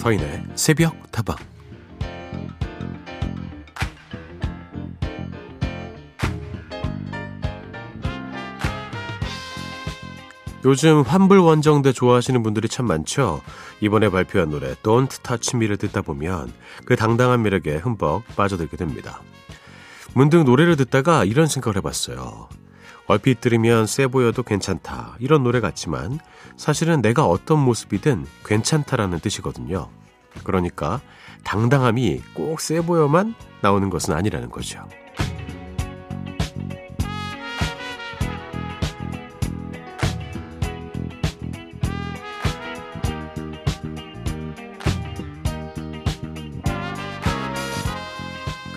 서인의 새벽 다방 요즘 환불 원정대 좋아하시는 분들이 참 많죠. 이번에 발표한 노래 Don't Touch Me를 듣다 보면 그 당당한 매력에 흠뻑 빠져들게 됩니다. 문득 노래를 듣다가 이런 생각을 해봤어요. 얼핏 들으면 세 보여도 괜찮다 이런 노래 같지만 사실은 내가 어떤 모습이든 괜찮다라는 뜻이거든요. 그러니까 당당함이 꼭 세 보여만 나오는 것은 아니라는 거죠.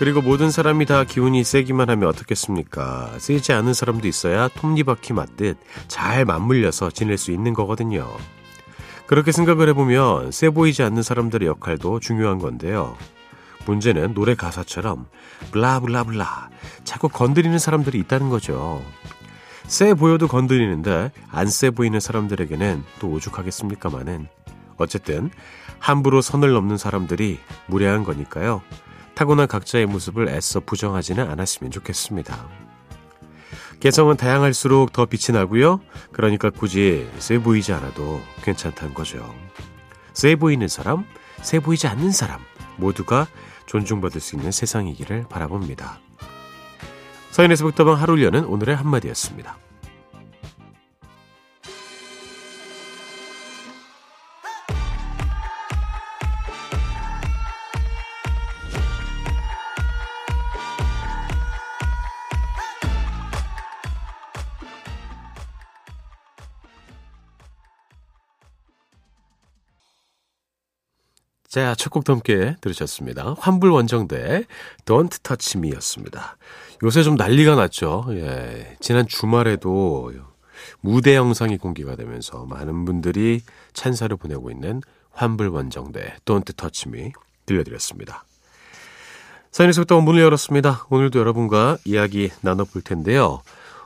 그리고 모든 사람이 다 기운이 세기만 하면 어떻겠습니까? 세지 않은 사람도 있어야 톱니바퀴 맞듯 잘 맞물려서 지낼 수 있는 거거든요. 그렇게 생각을 해보면 세 보이지 않는 사람들의 역할도 중요한 건데요. 문제는 노래 가사처럼 블라블라블라 자꾸 건드리는 사람들이 있다는 거죠. 세 보여도 건드리는데 안 세 보이는 사람들에게는 또 오죽하겠습니까마는 어쨌든 함부로 선을 넘는 사람들이 무례한 거니까요. 타고난 각자의 모습을 애써 부정하지는 않았으면 좋겠습니다. 개성은 다양할수록 더 빛이 나고요. 그러니까 굳이 세 보이지 않아도 괜찮다는 거죠. 세 보이는 사람, 세 보이지 않는 사람 모두가 존중받을 수 있는 세상이기를 바라봅니다. 서인의 새벽다방 하루 려는 오늘의 한마디였습니다. 자, 첫 곡도 함께 들으셨습니다. 환불 원정대 Don't Touch Me였습니다. 요새 좀 난리가 났죠. 예. 지난 주말에도 무대 영상이 공개가 되면서 많은 분들이 찬사를 보내고 있는 환불 원정대 Don't Touch Me 들려드렸습니다. 사인에서부터 문을 열었습니다. 오늘도 여러분과 이야기 나눠볼 텐데요.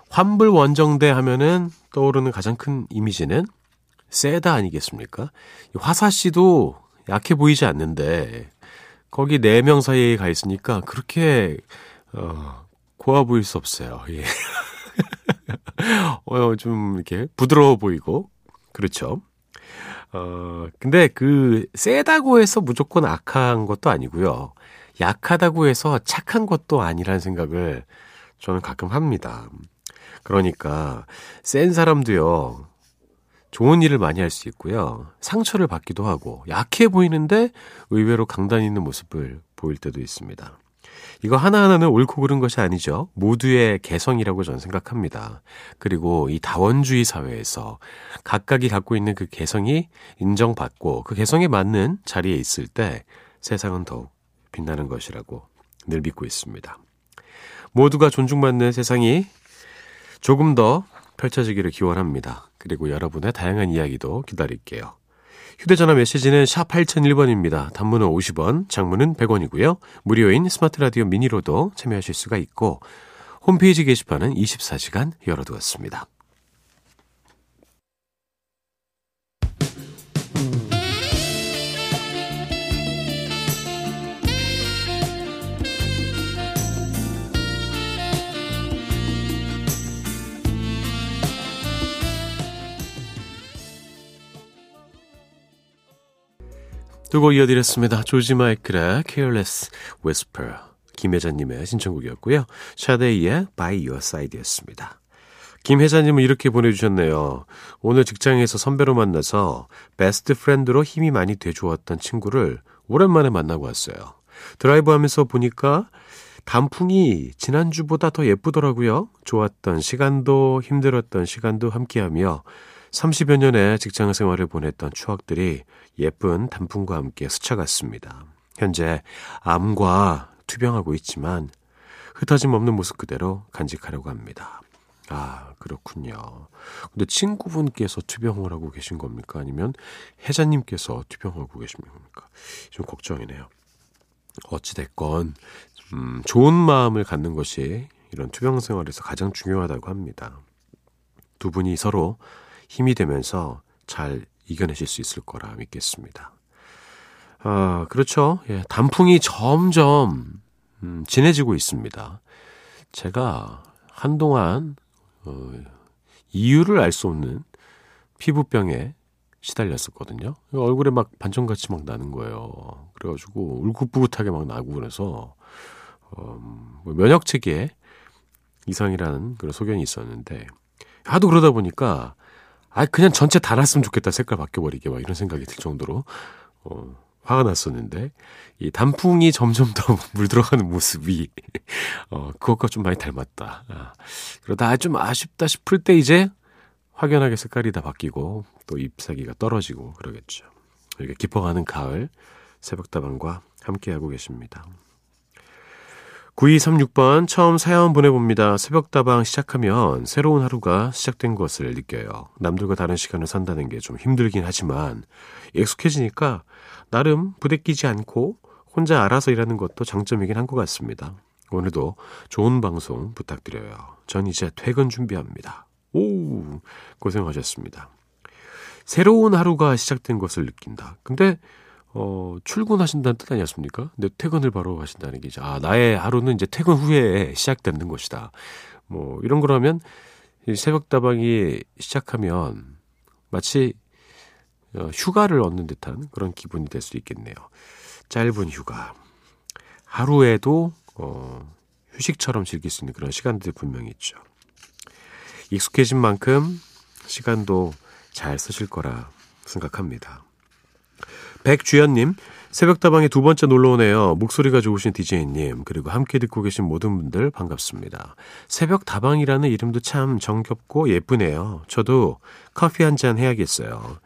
환불 원정대 하면은 떠오르는 가장 큰 이미지는 세다 아니겠습니까? 화사 씨도 약해 보이지 않는데 거기 네 명 사이에 가 있으니까 그렇게 어, 고와 보일 수 없어요. 예. 어, 좀 이렇게 부드러워 보이고 그렇죠. 어, 근데 그 세다고 해서 무조건 악한 것도 아니고요. 약하다고 해서 착한 것도 아니라는 생각을 저는 가끔 합니다. 그러니까 센 사람도요. 좋은 일을 많이 할 수 있고요. 상처를 받기도 하고 약해 보이는데 의외로 강단 있는 모습을 보일 때도 있습니다. 이거 하나하나는 옳고 그른 것이 아니죠. 모두의 개성이라고 저는 생각합니다. 그리고 이 다원주의 사회에서 각각이 갖고 있는 그 개성이 인정받고 그 개성에 맞는 자리에 있을 때 세상은 더욱 빛나는 것이라고 늘 믿고 있습니다. 모두가 존중받는 세상이 조금 더 펼쳐지기를 기원합니다. 그리고 여러분의 다양한 이야기도 기다릴게요. 휴대전화 메시지는 샵 8001번입니다. 단문은 50원, 장문은 100원이고요. 무료인 스마트 라디오 미니로도 참여하실 수가 있고 홈페이지 게시판은 24시간 열어두었습니다. 두 곡 이어드렸습니다. 조지 마이클의 Careless Whisper 김혜자님의 신청곡이었고요. 샤데이의 By Your Side였습니다. 김혜자님은 이렇게 보내주셨네요. 오늘 직장에서 선배로 만나서 best friend로 힘이 많이 돼주었던 친구를 오랜만에 만나고 왔어요. 드라이브 하면서 보니까 단풍이 지난주보다 더 예쁘더라고요. 좋았던 시간도 힘들었던 시간도 함께하며 30여 년의 직장 생활을 보냈던 추억들이 예쁜 단풍과 함께 스쳐갔습니다. 현재 암과 투병하고 있지만 흩어짐 없는 모습 그대로 간직하려고 합니다. 아, 그렇군요. 근데 친구분께서 투병을 하고 계신 겁니까? 아니면 혜자님께서 투병하고 계신 겁니까? 좀 걱정이네요. 어찌됐건, 음, 좋은 마음을 갖는 것이 이런 투병 생활에서 가장 중요하다고 합니다. 두 분이 서로 힘이 되면서 잘 이겨내실 수 있을 거라 믿겠습니다. 아, 그렇죠. 예, 단풍이 점점 음, 진해지고 있습니다. 제가 한동안 어, 이유를 알 수 없는 피부병에 시달렸었거든요. 얼굴에 막 반점같이 막 나는 거예요. 그래가지고 울긋불긋하게 막 나고 그래서 어, 뭐 면역 체계에 이상이라는 그런 소견이 있었는데 하도 그러다 보니까 아 그냥 전체 다 났으면 좋겠다 색깔 바뀌어버리게 막 이런 생각이 들 정도로 어, 화가 났었는데 이 단풍이 점점 더 물들어가는 모습이 어, 그것과 좀 많이 닮았다. 아, 그러다 좀 아쉽다 싶을 때 이제 확연하게 색깔이 다 바뀌고 또 잎사귀가 떨어지고 그러겠죠. 이렇게 깊어가는 가을 새벽다방과 함께하고 계십니다. 9236번 처음 사연 보내봅니다. 새벽다방 시작하면 새로운 하루가 시작된 것을 느껴요. 남들과 다른 시간을 산다는 게 좀 힘들긴 하지만 익숙해지니까 나름 부대끼지 않고 혼자 알아서 일하는 것도 장점이긴 한 것 같습니다. 오늘도 좋은 방송 부탁드려요. 전 이제 퇴근 준비합니다. 오, 고생하셨습니다. 새로운 하루가 시작된 것을 느낀다. 근데 어, 출근하신다는 뜻 아니었습니까? 근데 퇴근을 바로 하신다는 게 이제, 아, 나의 하루는 이제 퇴근 후에 시작되는 것이다. 뭐, 이런 거라면, 새벽 다방이 시작하면 마치 어, 휴가를 얻는 듯한 그런 기분이 될 수 있겠네요. 짧은 휴가. 하루에도, 어, 휴식처럼 즐길 수 있는 그런 시간들이 분명히 있죠. 익숙해진 만큼 시간도 잘 쓰실 거라 생각합니다. 백주연님, 새벽다방에 두 번째 놀러 오네요. 목소리가 좋으신 DJ님, 그리고 함께 듣고 계신 모든 분들 반갑습니다. 새벽다방이라는 이름도 참 정겹고 예쁘네요. 저도 커피 한 잔 해야겠어요.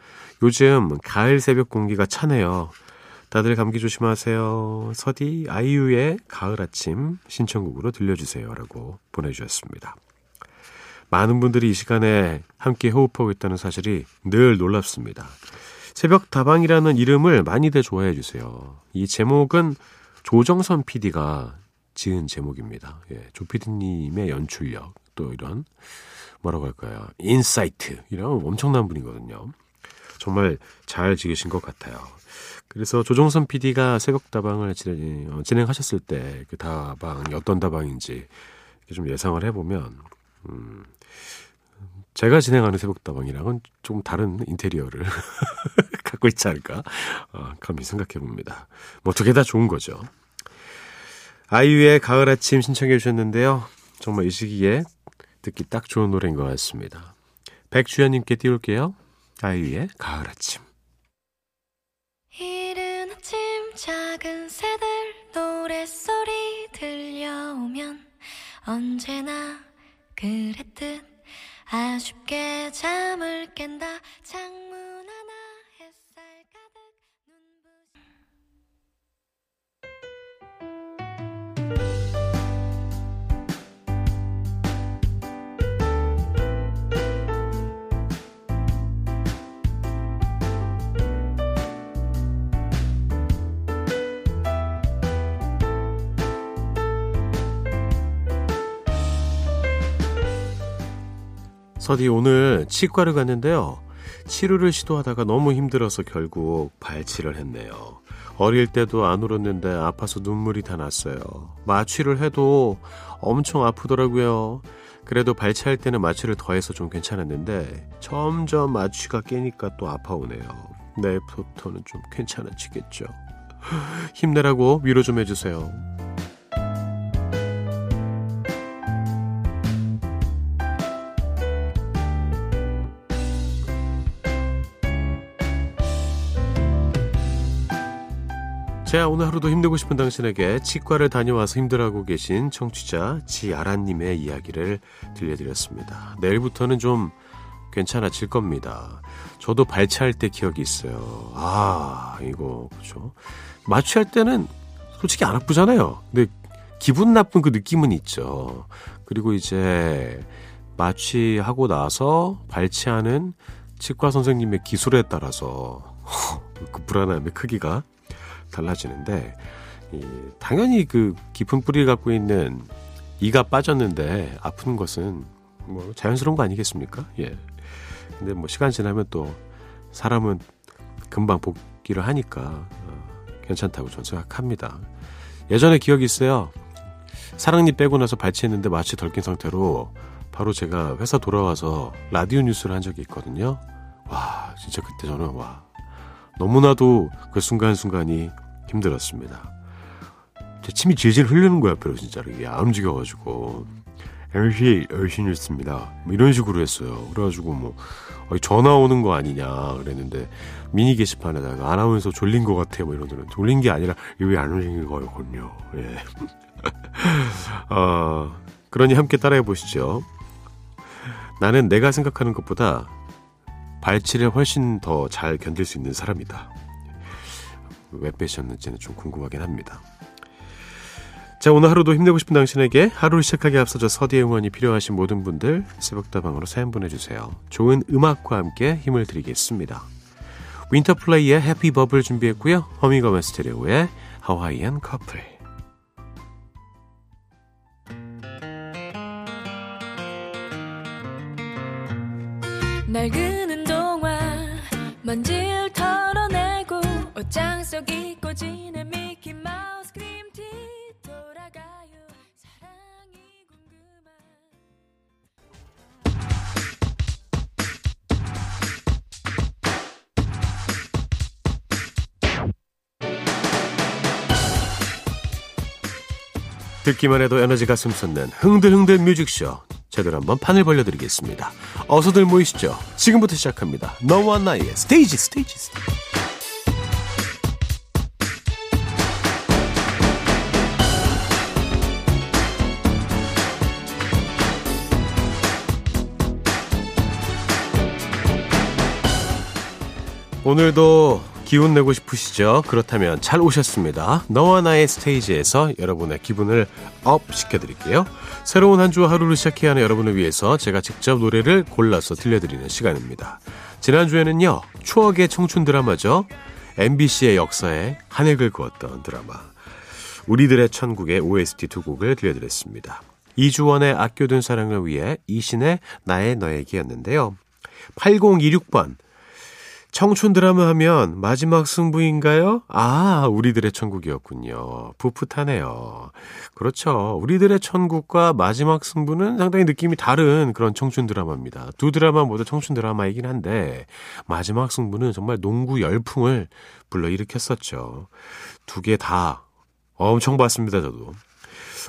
요즘 가을 새벽 공기가 차네요. 다들 감기 조심하세요. 서디 아이유의 가을 아침 신청곡으로 들려주세요. 라고 보내주셨습니다. 많은 분들이 이 시간에 함께 호흡하고 있다는 사실이 늘 놀랍습니다. 새벽 다방이라는 이름을 많이들 좋아해 주세요. 이 제목은 조정선 PD가 지은 제목입니다. 예, 조 PD님의 연출력, 또 이런, 뭐라고 할까요? insight, 이런 엄청난 분이거든요. 정말 잘 지으신 것 같아요. 그래서 조정선 PD가 새벽 다방을 진행, 하셨을 때 그 다방이 어떤 다방인지 좀 예상을 해보면, 음, 제가 진행하는 새벽 다방이랑은 좀 다른 인테리어를 갖고 있지 않을까 어, 감히 생각해 봅니다. 뭐 두 개 다 좋은 거죠. 아이유의 가을 아침 신청해 주셨는데요. 정말 이 시기에 듣기 딱 좋은 노래인 것 같습니다. 백주연님께 띄울게요. 아이유의 가을 아침. 이른 아침 작은 새들 노랫소리 들려오면 언제나 그랬듯 아쉽게 잠을 깬다 창문 하 서디 오늘 치과를 갔는데요. 치료를 시도하다가 너무 힘들어서 결국 발치를 했네요. 어릴 때도 안 울었는데 아파서 눈물이 다 났어요. 마취를 해도 엄청 아프더라고요. 그래도 발치할 때는 마취를 더해서 좀 괜찮았는데 점점 마취가 깨니까 또 아파오네요. 내일부터는 좀 괜찮아지겠죠. 힘내라고 위로 좀 해주세요. 자, 오늘 하루도 힘들고 싶은 당신에게 치과를 다녀와서 힘들어하고 계신 청취자 지아라님의 이야기를 들려드렸습니다. 내일부터는 좀 괜찮아질 겁니다. 저도 발치할 때 기억이 있어요. 아, 이거, 그죠. 마취할 때는 솔직히 안 아프잖아요. 근데 기분 나쁜 그 느낌은 있죠. 그리고 이제 마취하고 나서 발치하는 치과 선생님의 기술에 따라서 그 불안함의 크기가 달라지는데 이, 당연히 그 깊은 뿌리를 갖고 있는 이가 빠졌는데 아픈 것은 뭐 자연스러운 거 아니겠습니까? 예. 근데 뭐 시간 지나면 또 사람은 금방 복귀를 하니까 어, 괜찮다고 저는 생각합니다. 예전에 기억이 있어요. 사랑니 빼고 나서 발치했는데 마취 덜 낀 상태로 바로 제가 회사 돌아와서 라디오 뉴스를 한 적이 있거든요. 와, 진짜 그때 저는 와, 너무나도 그 순간순간이 힘들었습니다. 제 침이 질질 흐르는 거야, 별로 진짜로. 이게 안 움직여가지고. MC 열심히 했습니다. 뭐 이런 식으로 했어요. 그래가지고 뭐 전화 오는 거 아니냐 그랬는데 미니 게시판에다가 아나운서 졸린 것 같아 뭐 이러더니 졸린 게 아니라 이게 안 움직이는 거였군요. 예. 어, 그러니 함께 따라해 보시죠. 나는 내가 생각하는 것보다 발치를 훨씬 더 잘 견딜 수 있는 사람이다. 왜 빼셨는지는 좀 궁금하긴 합니다. 자, 오늘 하루도 힘내고 싶은 당신에게 하루를 시작하기 앞서서 서디의 응원이 필요하신 모든 분들 새벽다방으로 사연 보내주세요. 좋은 음악과 함께 힘을 드리겠습니다. 윈터플레이의 해피 버블 준비했고요. 허밍어맨 스테레오의 하와이안 커플. 동화 먼지를 털어내고 옷장 속 잊고 지낸 미키 마우스 그림티 듣기만 해도 에너지가 슴솟는 흥들흥들 뮤직쇼 제대로 한번 판을 벌려드리겠습니다. 어서들 모이시죠. 지금부터 시작합니다. 너와 나의 스테이지 스테이지 스테이지. 오늘도 기운 내고 싶으시죠? 그렇다면 잘 오셨습니다. 너와 나의 스테이지에서 여러분의 기분을 up 시켜드릴게요. 새로운 한 주 하루를 시작해야 하는 여러분을 위해서 제가 직접 노래를 골라서 들려드리는 시간입니다. 지난주에는요, 추억의 청춘 드라마죠. MBC의 역사에 한 획을 그었던 드라마. 우리들의 천국의 OST 두 곡을 들려드렸습니다. 이주원의 아껴둔 사랑을 위해 이신의 나의 너에게였는데요. 8026번 청춘 드라마 하면 마지막 승부인가요? 아, 우리들의 천국이었군요. 풋풋하네요. 그렇죠. 우리들의 천국과 마지막 승부는 상당히 느낌이 다른 그런 청춘 드라마입니다. 두 드라마 모두 청춘 드라마이긴 한데 마지막 승부는 정말 농구 열풍을 불러일으켰었죠. 두 개 다 엄청 봤습니다, 저도.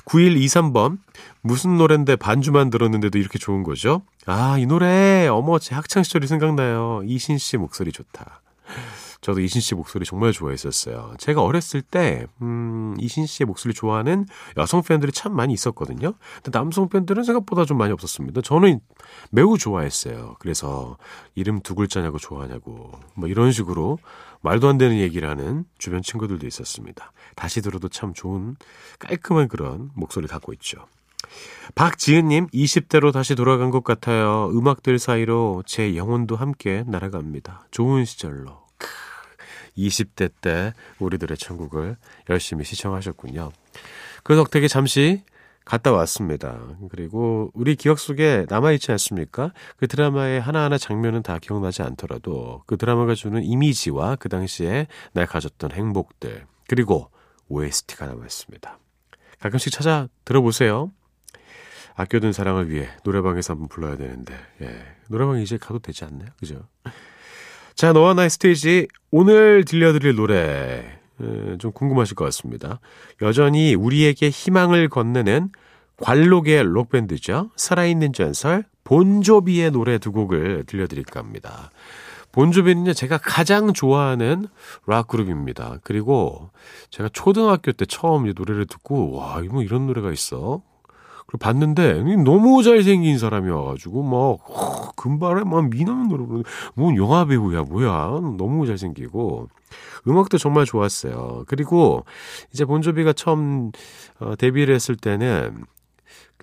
9123번. 무슨 노랜데 반주만 들었는데도 이렇게 좋은 거죠? 아, 이 노래, 어머, 제 학창시절이 생각나요. 이신 씨 목소리 좋다. 저도 이신 씨 목소리 정말 좋아했었어요. 제가 어렸을 때, 음, 이신 씨의 목소리 좋아하는 여성 팬들이 참 많이 있었거든요. 근데 남성 팬들은 생각보다 좀 많이 없었습니다. 저는 매우 좋아했어요. 그래서 이름 두 글자냐고 좋아하냐고, 뭐 이런 식으로 말도 안 되는 얘기를 하는 주변 친구들도 있었습니다. 다시 들어도 참 좋은 깔끔한 그런 목소리 갖고 있죠. 박지은님, 20대로 다시 돌아간 것 같아요. 음악들 사이로 제 영혼도 함께 날아갑니다. 좋은 시절로. 20대 때 우리들의 천국을 열심히 시청하셨군요. 그 덕택에 잠시 갔다 왔습니다. 그리고 우리 기억 속에 남아있지 않습니까? 그 드라마의 하나하나 장면은 다 기억나지 않더라도 그 드라마가 주는 이미지와 그 당시에 날 가졌던 행복들, 그리고 OST가 남아있습니다. 가끔씩 찾아 들어보세요. 아껴둔 사랑을 위해 노래방에서 한번 불러야 되는데, 예. 노래방 이제 가도 되지 않나요? 그죠? 자, 너와 나의 스테이지. 오늘 들려드릴 노래. 좀 궁금하실 것 같습니다. 여전히 우리에게 희망을 건네는 관록의 록밴드죠. 살아있는 전설, 본조비의 노래 두 곡을 들려드릴까 합니다. 본조비는요, 제가 가장 좋아하는 락 그룹입니다. 그리고 제가 초등학교 때 처음 이 노래를 듣고, 와, 뭐 이런 노래가 있어? 그리고 봤는데 너무 잘생긴 사람이 와가지고 막 금발에 막 미남 노래 부르는 뭐 영화 배우야 뭐야 너무 잘생기고 음악도 정말 좋았어요. 그리고 이제 본조비가 처음 어, 데뷔를 했을 때는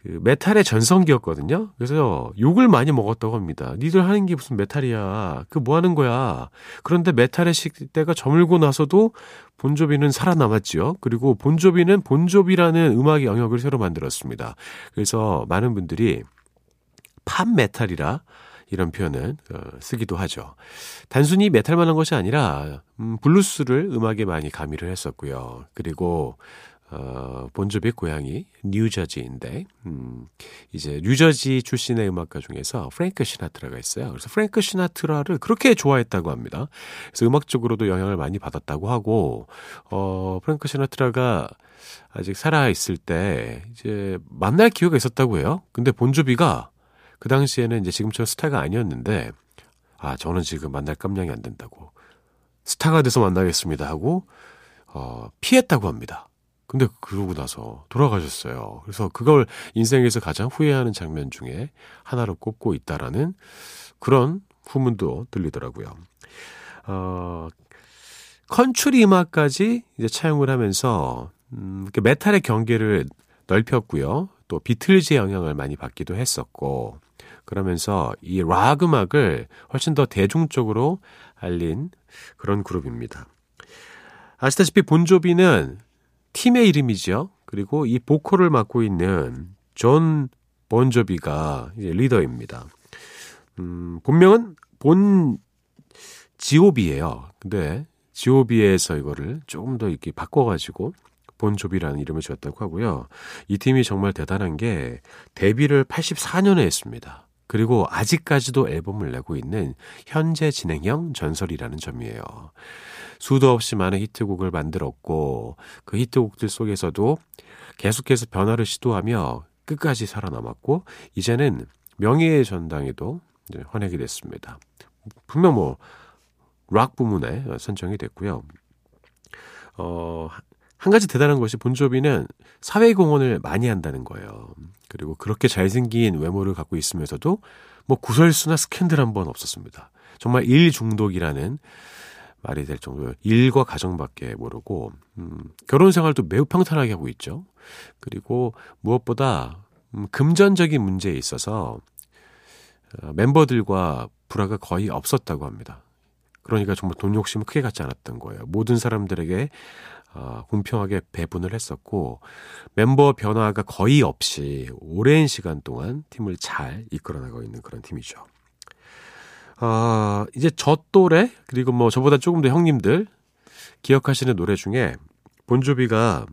그 메탈의 전성기였거든요. 그래서 욕을 많이 먹었다고 합니다. 니들 하는 게 무슨 메탈이야. 그 뭐 하는 거야. 그런데 메탈의 시대가 저물고 나서도 본조비는 살아남았지요. 그리고 본조비는 본조비라는 음악 영역을 새로 만들었습니다. 그래서 많은 분들이 팝 메탈이라 이런 표현을 어, 쓰기도 하죠. 단순히 메탈만 한 것이 아니라 음, 블루스를 음악에 많이 가미를 했었고요. 그리고 어, 본조비 고향이 뉴저지인데, 음, 이제 뉴저지 출신의 음악가 중에서 프랭크 시나트라가 있어요. 그래서 프랭크 시나트라를 그렇게 좋아했다고 합니다. 그래서 음악적으로도 영향을 많이 받았다고 하고, 어, 프랭크 시나트라가 아직 살아 있을 때 이제 만날 기회가 있었다고 해요. 근데 본조비가 그 당시에는 이제 지금처럼 스타가 아니었는데, 아, 저는 지금 만날 깜냥이 안 된다고. 스타가 돼서 만나겠습니다 하고, 어, 피했다고 합니다. 근데 그러고 나서 돌아가셨어요. 그래서 그걸 인생에서 가장 후회하는 장면 중에 하나로 꼽고 있다라는 그런 후문도 들리더라고요. 어, 컨츄리 음악까지 이제 차용을 하면서 음, 메탈의 경계를 넓혔고요. 또 비틀즈의 영향을 많이 받기도 했었고 그러면서 이 락 음악을 훨씬 더 대중적으로 알린 그런 그룹입니다. 아시다시피 본조비는 팀의 이름이죠. 그리고 이 보컬을 맡고 있는 존 본조비가 리더입니다. 음, 본명은 본 지오비예요. 근데 지오비에서 이거를 조금 더 이렇게 바꿔가지고 본조비라는 이름을 지었다고 하고요. 이 팀이 정말 대단한 게 데뷔를 84년에 했습니다. 그리고 아직까지도 앨범을 내고 있는 현재 진행형 전설이라는 점이에요. 수도 없이 많은 히트곡을 만들었고 그 히트곡들 속에서도 계속해서 변화를 시도하며 끝까지 살아남았고 이제는 명예의 전당에도 헌액이 됐습니다. 분명 뭐 락 부문에 선정이 됐고요. 어, 한 가지 대단한 것이 본조비는 사회 공헌을 많이 한다는 거예요. 그리고 그렇게 잘생긴 외모를 갖고 있으면서도 뭐 구설수나 스캔들 한 번 없었습니다. 정말 일 중독이라는 말이 될 정도로 일과 가정밖에 모르고 음, 결혼 생활도 매우 평탄하게 하고 있죠. 그리고 무엇보다 음, 금전적인 문제에 있어서 어, 멤버들과 불화가 거의 없었다고 합니다. 그러니까 정말 돈 욕심을 크게 갖지 않았던 거예요. 모든 사람들에게 어, 공평하게 배분을 했었고 멤버 변화가 거의 없이 오랜 시간 동안 팀을 잘 이끌어 나가고 있는 그런 팀이죠. 아, 이제 저 또래, 그리고 뭐 저보다 조금 더 형님들 기억하시는 노래 중에 본조비가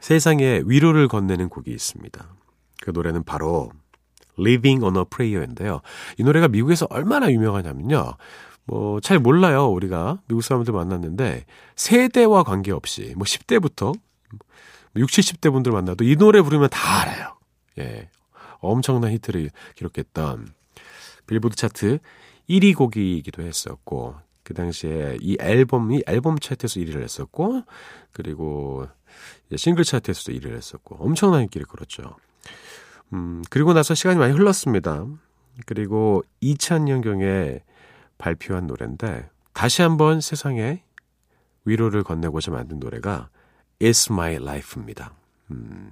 세상에 위로를 건네는 곡이 있습니다. 그 노래는 바로 Living on a Prayer인데요. 이 노래가 미국에서 얼마나 유명하냐면요. 뭐, 잘 몰라요. 우리가 미국 사람들 만났는데, 세대와 관계없이, 뭐, 10대부터 60, 70대 분들 만나도 이 노래 부르면 다 알아요. 예. 엄청난 히트를 기록했던 빌보드 차트 1위 곡이기도 했었고 그 당시에 이 앨범이 앨범 차트에서 1위를 했었고 그리고 싱글 차트에서도 1위를 했었고 엄청난 인기를 끌었죠. 음, 그리고 나서 시간이 많이 흘렀습니다. 그리고 2000년경에 발표한 노래인데 다시 한번 세상에 위로를 건네고자 만든 노래가 It's My Life입니다. 음,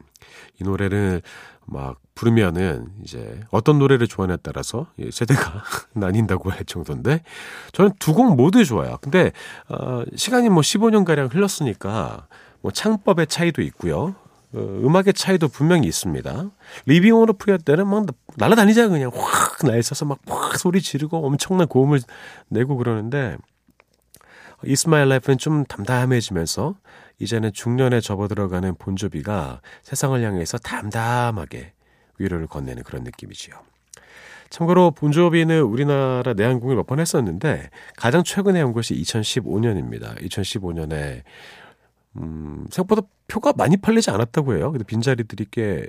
이 노래를 막 부르면은 이제 어떤 노래를 좋아하냐에 따라서 세대가 나뉜다고 할 정도인데 저는 두 곡 모두 좋아요. 근데 어, 시간이 뭐 15년 가량 흘렀으니까 뭐 창법의 차이도 있고요. 어, 음악의 차이도 분명히 있습니다. Livin' on a Prayer 때는 막 날아다니자 그냥 확 날서서 막 확 소리 지르고 엄청난 고음을 내고 그러는데 My Life는 좀 담담해지면서 이제는 중년에 접어들어가는 본조비가 세상을 향해서 담담하게 위로를 건네는 그런 느낌이지요. 참고로 본조비는 우리나라 내한공을 몇 번 했었는데 가장 최근에 온 것이 2015년입니다. 2015년에 음, 생각보다 표가 많이 팔리지 않았다고 해요. 근데 빈자리들이 꽤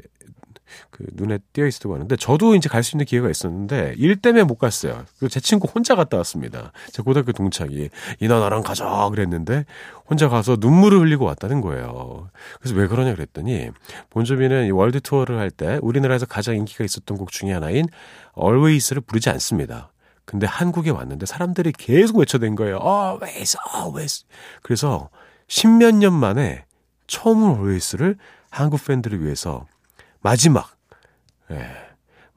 그 눈에 띄어 있었다고 하는데 저도 이제 갈 수 있는 기회가 있었는데 일 때문에 못 갔어요. 그리고 제 친구 혼자 갔다 왔습니다. 제 고등학교 동창이 이나 나랑 가자 그랬는데 혼자 가서 눈물을 흘리고 왔다는 거예요. 그래서 왜 그러냐 그랬더니 본조비는 이 월드 투어를 할 때 우리나라에서 가장 인기가 있었던 곡 중에 하나인 Always를 부르지 않습니다. 근데 한국에 왔는데 사람들이 계속 외쳐댄 거예요. Always, always. 그래서 십몇 년 만에 처음으로 Always를 한국 팬들을 위해서 마지막, 예,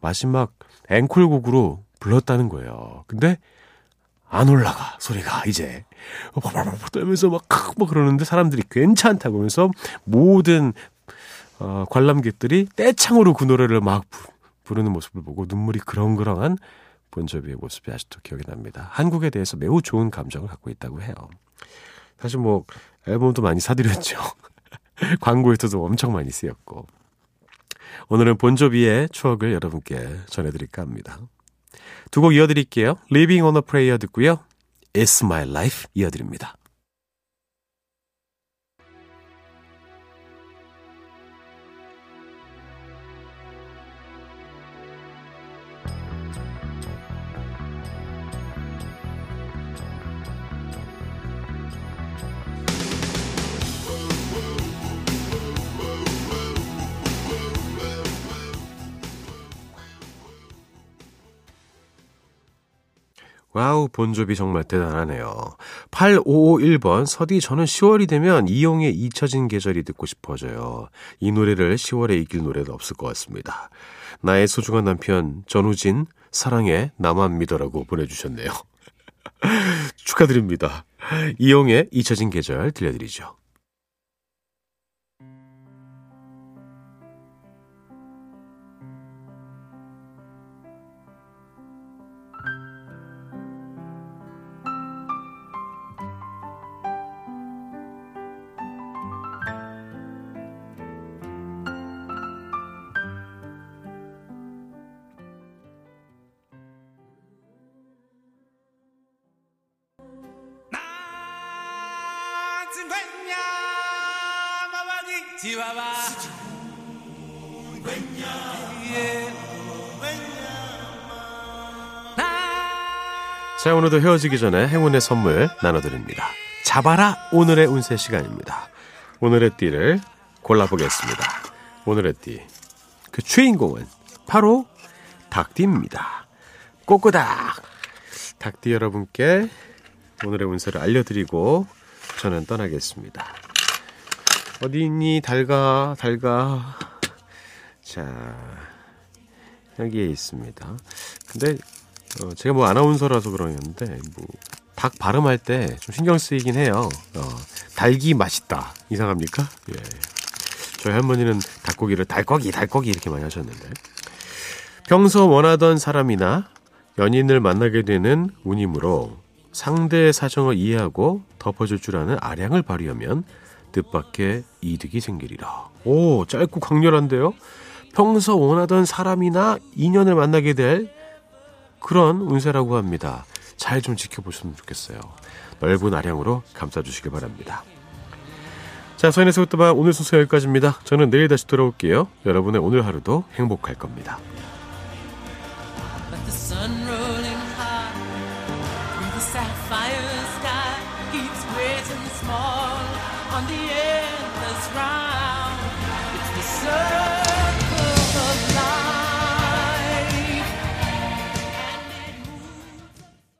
마지막 앵콜곡으로 불렀다는 거예요. 근데 안 올라가 소리가 이제 떨면서 막, 막 그러는데 사람들이 괜찮다고 하면서 모든 어, 관람객들이 떼창으로 그 노래를 막 부르는 모습을 보고 눈물이 그렁그렁한 본조비의 모습이 아직도 기억이 납니다. 한국에 대해서 매우 좋은 감정을 갖고 있다고 해요. 사실 뭐 앨범도 많이 사드렸죠. 광고에서도 엄청 많이 쓰였고. 오늘은 본조비의 추억을 여러분께 전해드릴까 합니다. 두 곡 이어드릴게요. Living on a Prayer 듣고요. It's My Life 이어드립니다. wow, 본조비 정말 대단하네요. 8551번, 서디, 저는 10월이 되면 이용의 잊혀진 계절이 듣고 싶어져요. 이 노래를 10월에 이길 노래도 없을 것 같습니다. 나의 소중한 남편, 전우진, 사랑해, 나만 믿어라고 보내주셨네요. 축하드립니다. 이용의 잊혀진 계절 들려드리죠. 자, 오늘도 헤어지기 전에 행운의 선물 나눠드립니다. 잡아라 오늘의 운세 시간입니다. 오늘의 띠를 골라보겠습니다. 오늘의 띠. 그 주인공은 바로 닭띠입니다. 꼬꼬닭! 닭띠 여러분께 오늘의 운세를 알려드리고 저는 떠나겠습니다. 어디 있니? 달가, 달가. 자, 여기에 있습니다. 근데, 어, 제가 뭐 아나운서라서 그러는데, 뭐, 닭 발음할 때 좀 신경 쓰이긴 해요. 어, 달기 맛있다. 이상합니까? 예. 저희 할머니는 닭고기를 달고기, 달고기 이렇게 많이 하셨는데. 평소 원하던 사람이나 연인을 만나게 되는 운이므로 상대의 사정을 이해하고 덮어줄 줄 아는 아량을 발휘하면 뜻밖의 이득이 생기리라. 오, 짧고 강렬한데요? 평소 원하던 사람이나 인연을 만나게 될 그런 운세라고 합니다. 잘 좀 지켜보셨으면 좋겠어요. 넓은 아량으로 감싸주시길 바랍니다. 자, 서인의 소토바 오늘 순서 여기까지입니다. 저는 내일 다시 돌아올게요. 여러분의 오늘 하루도 행복할 겁니다.